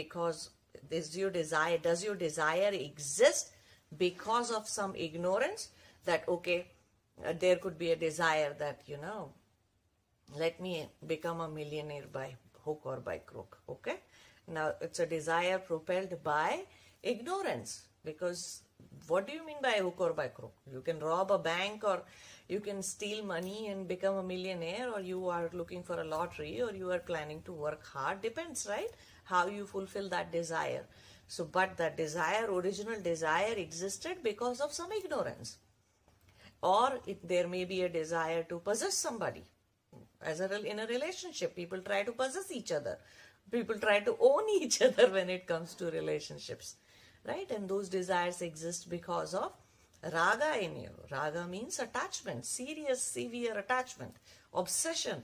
because is your desire does your desire exist because of some ignorance that okay uh, there could be a desire that you know let me become a millionaire by hook or by crook okay? Now it's a desire propelled by ignorance because what do you mean by hook or by crook? You can rob a bank or you can steal money and become a millionaire or you are looking for a lottery or you are planning to work hard. Depends right? How you fulfill that desire. So but that desire original desire existed because of some ignorance. Or it, there may be a desire to possess somebody. As a in a relationship people try to possess each other. People try to own each other when it comes to relationships right? And those desires exist because of raga in you. Raga means attachment serious severe attachment obsession